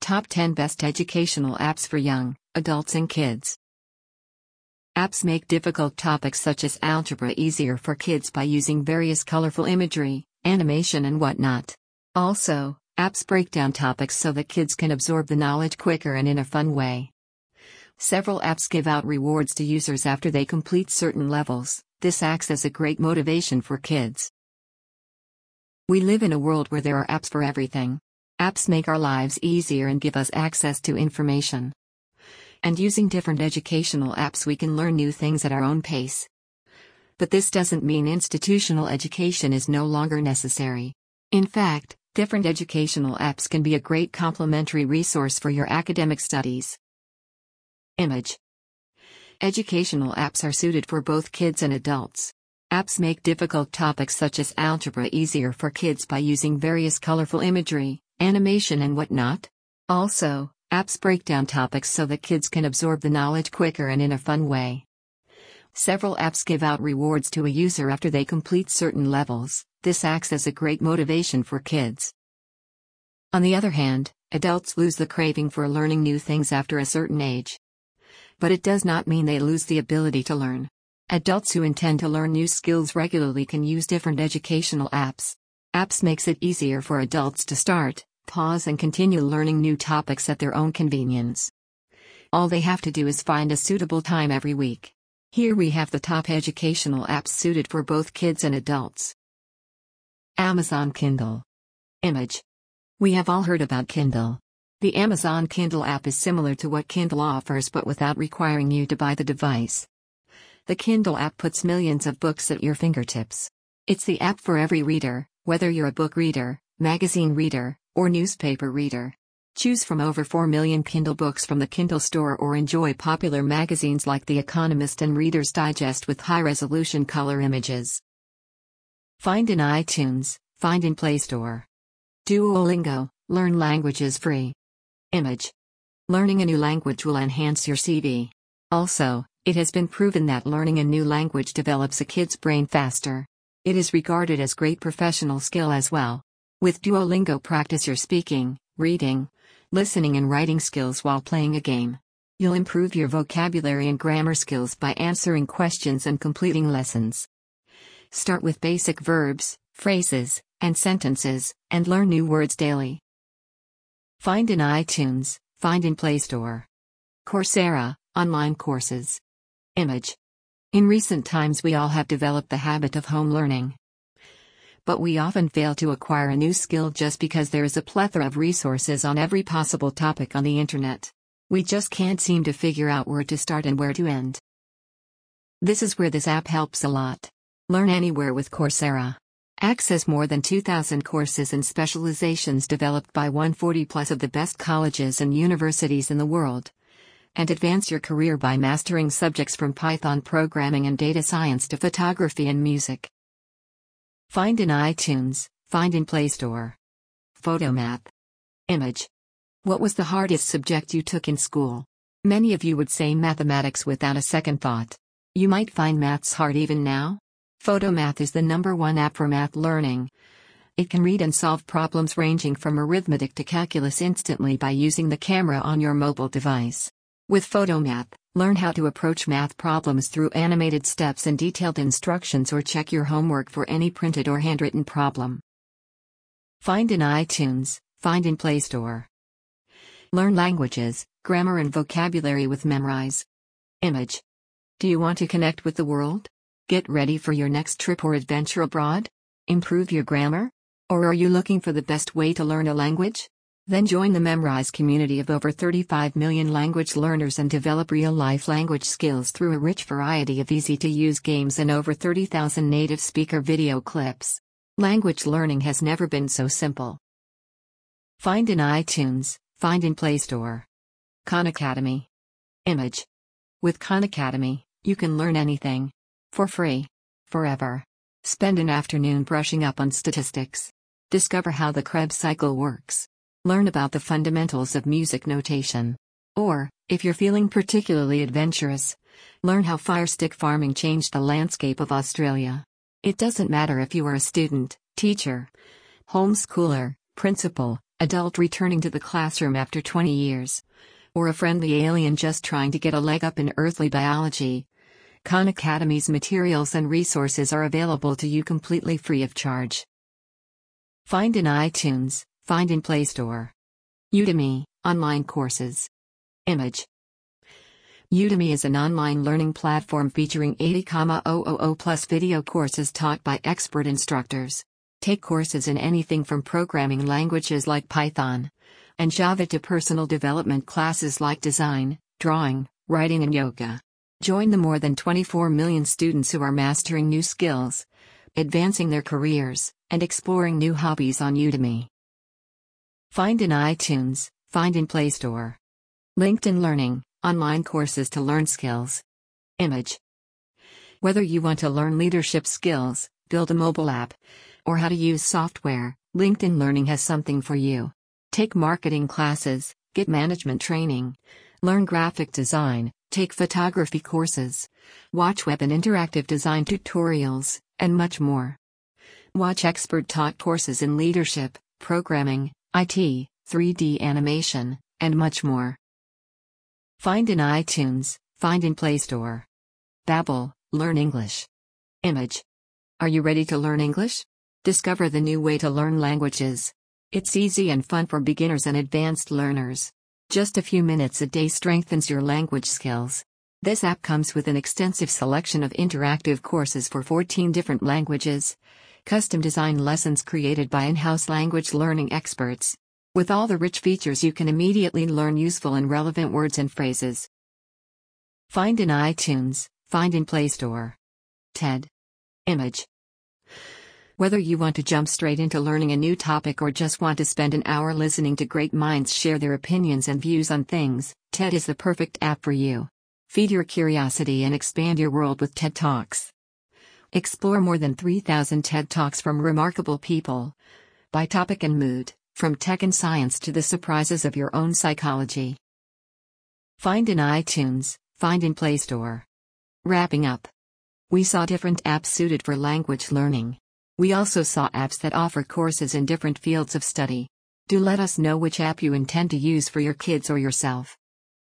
Top 10 Best Educational Apps for Young, Adults and Kids. Apps make difficult topics such as algebra easier for kids by using various colorful imagery, animation, and whatnot. Also, apps break down topics so that kids can absorb the knowledge quicker and in a fun way. Several apps give out rewards to users after they complete certain levels, this acts as a great motivation for kids. We live in a world where there are apps for everything. Apps make our lives easier and give us access to information. And using different educational apps, we can learn new things at our own pace. But this doesn't mean institutional education is no longer necessary. In fact, different educational apps can be a great complementary resource for your academic studies. Image Educational apps are suited for both kids and adults. Apps make difficult topics such as algebra easier for kids by using various colorful imagery, animation, and whatnot. Also, apps break down topics so that kids can absorb the knowledge quicker and in a fun way. Several apps give out rewards to a user after they complete certain levels, this acts as a great motivation for kids. On the other hand, adults lose the craving for learning new things after a certain age. But it does not mean they lose the ability to learn. Adults who intend to learn new skills regularly can use different educational apps. Apps makes it easier for adults to start, pause and continue learning new topics at their own convenience. All they have to do is find a suitable time every week. Here we have the top educational apps suited for both kids and adults. Amazon Kindle. Image. We have all heard about Kindle. The Amazon Kindle app is similar to what Kindle offers but without requiring you to buy the device. The Kindle app puts millions of books at your fingertips. It's the app for every reader, whether you're a book reader, magazine reader, or newspaper reader. Choose from over 4 million Kindle books from the Kindle store or enjoy popular magazines like The Economist and Reader's Digest with high resolution color images. Find in iTunes, find in Play Store. Duolingo, learn languages free. Image. Learning a new language will enhance your CV. Also, it has been proven that learning a new language develops a kid's brain faster. It is regarded as great professional skill as well. With Duolingo, practice your speaking, reading, listening, and writing skills while playing a game. You'll improve your vocabulary and grammar skills by answering questions and completing lessons. Start with basic verbs, phrases, and sentences, and learn new words daily. Find in iTunes, find in Play Store. Coursera, online courses. Image. In recent times, we all have developed the habit of home learning but we often fail to acquire a new skill just because there is a plethora of resources on every possible topic on the internet. We just can't seem to figure out where to start and where to end. This is where this app helps a lot. Learn anywhere with Coursera. Access more than 2,000 courses and specializations developed by 140 plus of the best colleges and universities in the world. And advance your career by mastering subjects from Python programming and data science to photography and music. Find in iTunes, find in Play Store. Photomath. Image. What was the hardest subject you took in school? Many of you would say mathematics without a second thought. You might find maths hard even now. Photomath is the number one app for math learning. It can read and solve problems ranging from arithmetic to calculus instantly by using the camera on your mobile device. With Photomath, Learn how to approach math problems through animated steps and detailed instructions or check your homework for any printed or handwritten problem. Find in iTunes, find in Play Store. Learn languages, grammar and vocabulary with Memrise. Image. Do you want to connect with the world? Get ready for your next trip or adventure abroad? Improve your grammar? Or are you looking for the best way to learn a language? Then join the Memrise community of over 35 million language learners and develop real life language skills through a rich variety of easy to use games and over 30,000 native speaker video clips. Language learning has never been so simple. Find in iTunes, find in Play Store. Khan Academy. Image. With Khan Academy, you can learn anything. For free. Forever. Spend an afternoon brushing up on statistics. Discover how the Krebs cycle works. Learn about the fundamentals of music notation. Or, if you're feeling particularly adventurous, learn how firestick farming changed the landscape of Australia. It doesn't matter if you are a student, teacher, homeschooler, principal, adult returning to the classroom after 20 years, or a friendly alien just trying to get a leg up in earthly biology. Khan Academy's materials and resources are available to you completely free of charge. Find in iTunes, find in Play Store. Udemy, online courses. Image. Udemy is an online learning platform featuring 80,000 plus video courses taught by expert instructors. Take courses in anything from programming languages like Python and Java to personal development classes like design, drawing, writing, and yoga. Join the more than 24 million students who are mastering new skills, advancing their careers, and exploring new hobbies on Udemy. Find in iTunes, find in Play Store. LinkedIn Learning, online courses to learn skills. Image. Whether you want to learn leadership skills, build a mobile app, or how to use software, LinkedIn Learning has something for you. Take marketing classes, get management training, learn graphic design, take photography courses, watch web and interactive design tutorials, and much more. Watch expert taught courses in leadership, programming, IT, 3D animation, and much more. Find in iTunes, find in Play Store. Babbel, learn English. Image. Are you ready to learn English? Discover the new way to learn languages. It's easy and fun for beginners and advanced learners. Just a few minutes a day strengthens your language skills. This app comes with an extensive selection of interactive courses for 14 different languages, custom design lessons created by in house language learning experts. With all the rich features, you can immediately learn useful and relevant words and phrases. Find in iTunes, find in Play Store. TED. Image. Whether you want to jump straight into learning a new topic or just want to spend an hour listening to great minds share their opinions and views on things, TED is the perfect app for you. Feed your curiosity and expand your world with TED Talks. Explore more than 3,000 TED Talks from remarkable people. By topic and mood, from tech and science to the surprises of your own psychology. Find in iTunes, find in Play Store. Wrapping up. We saw different apps suited for language learning. We also saw apps that offer courses in different fields of study. Do let us know which app you intend to use for your kids or yourself.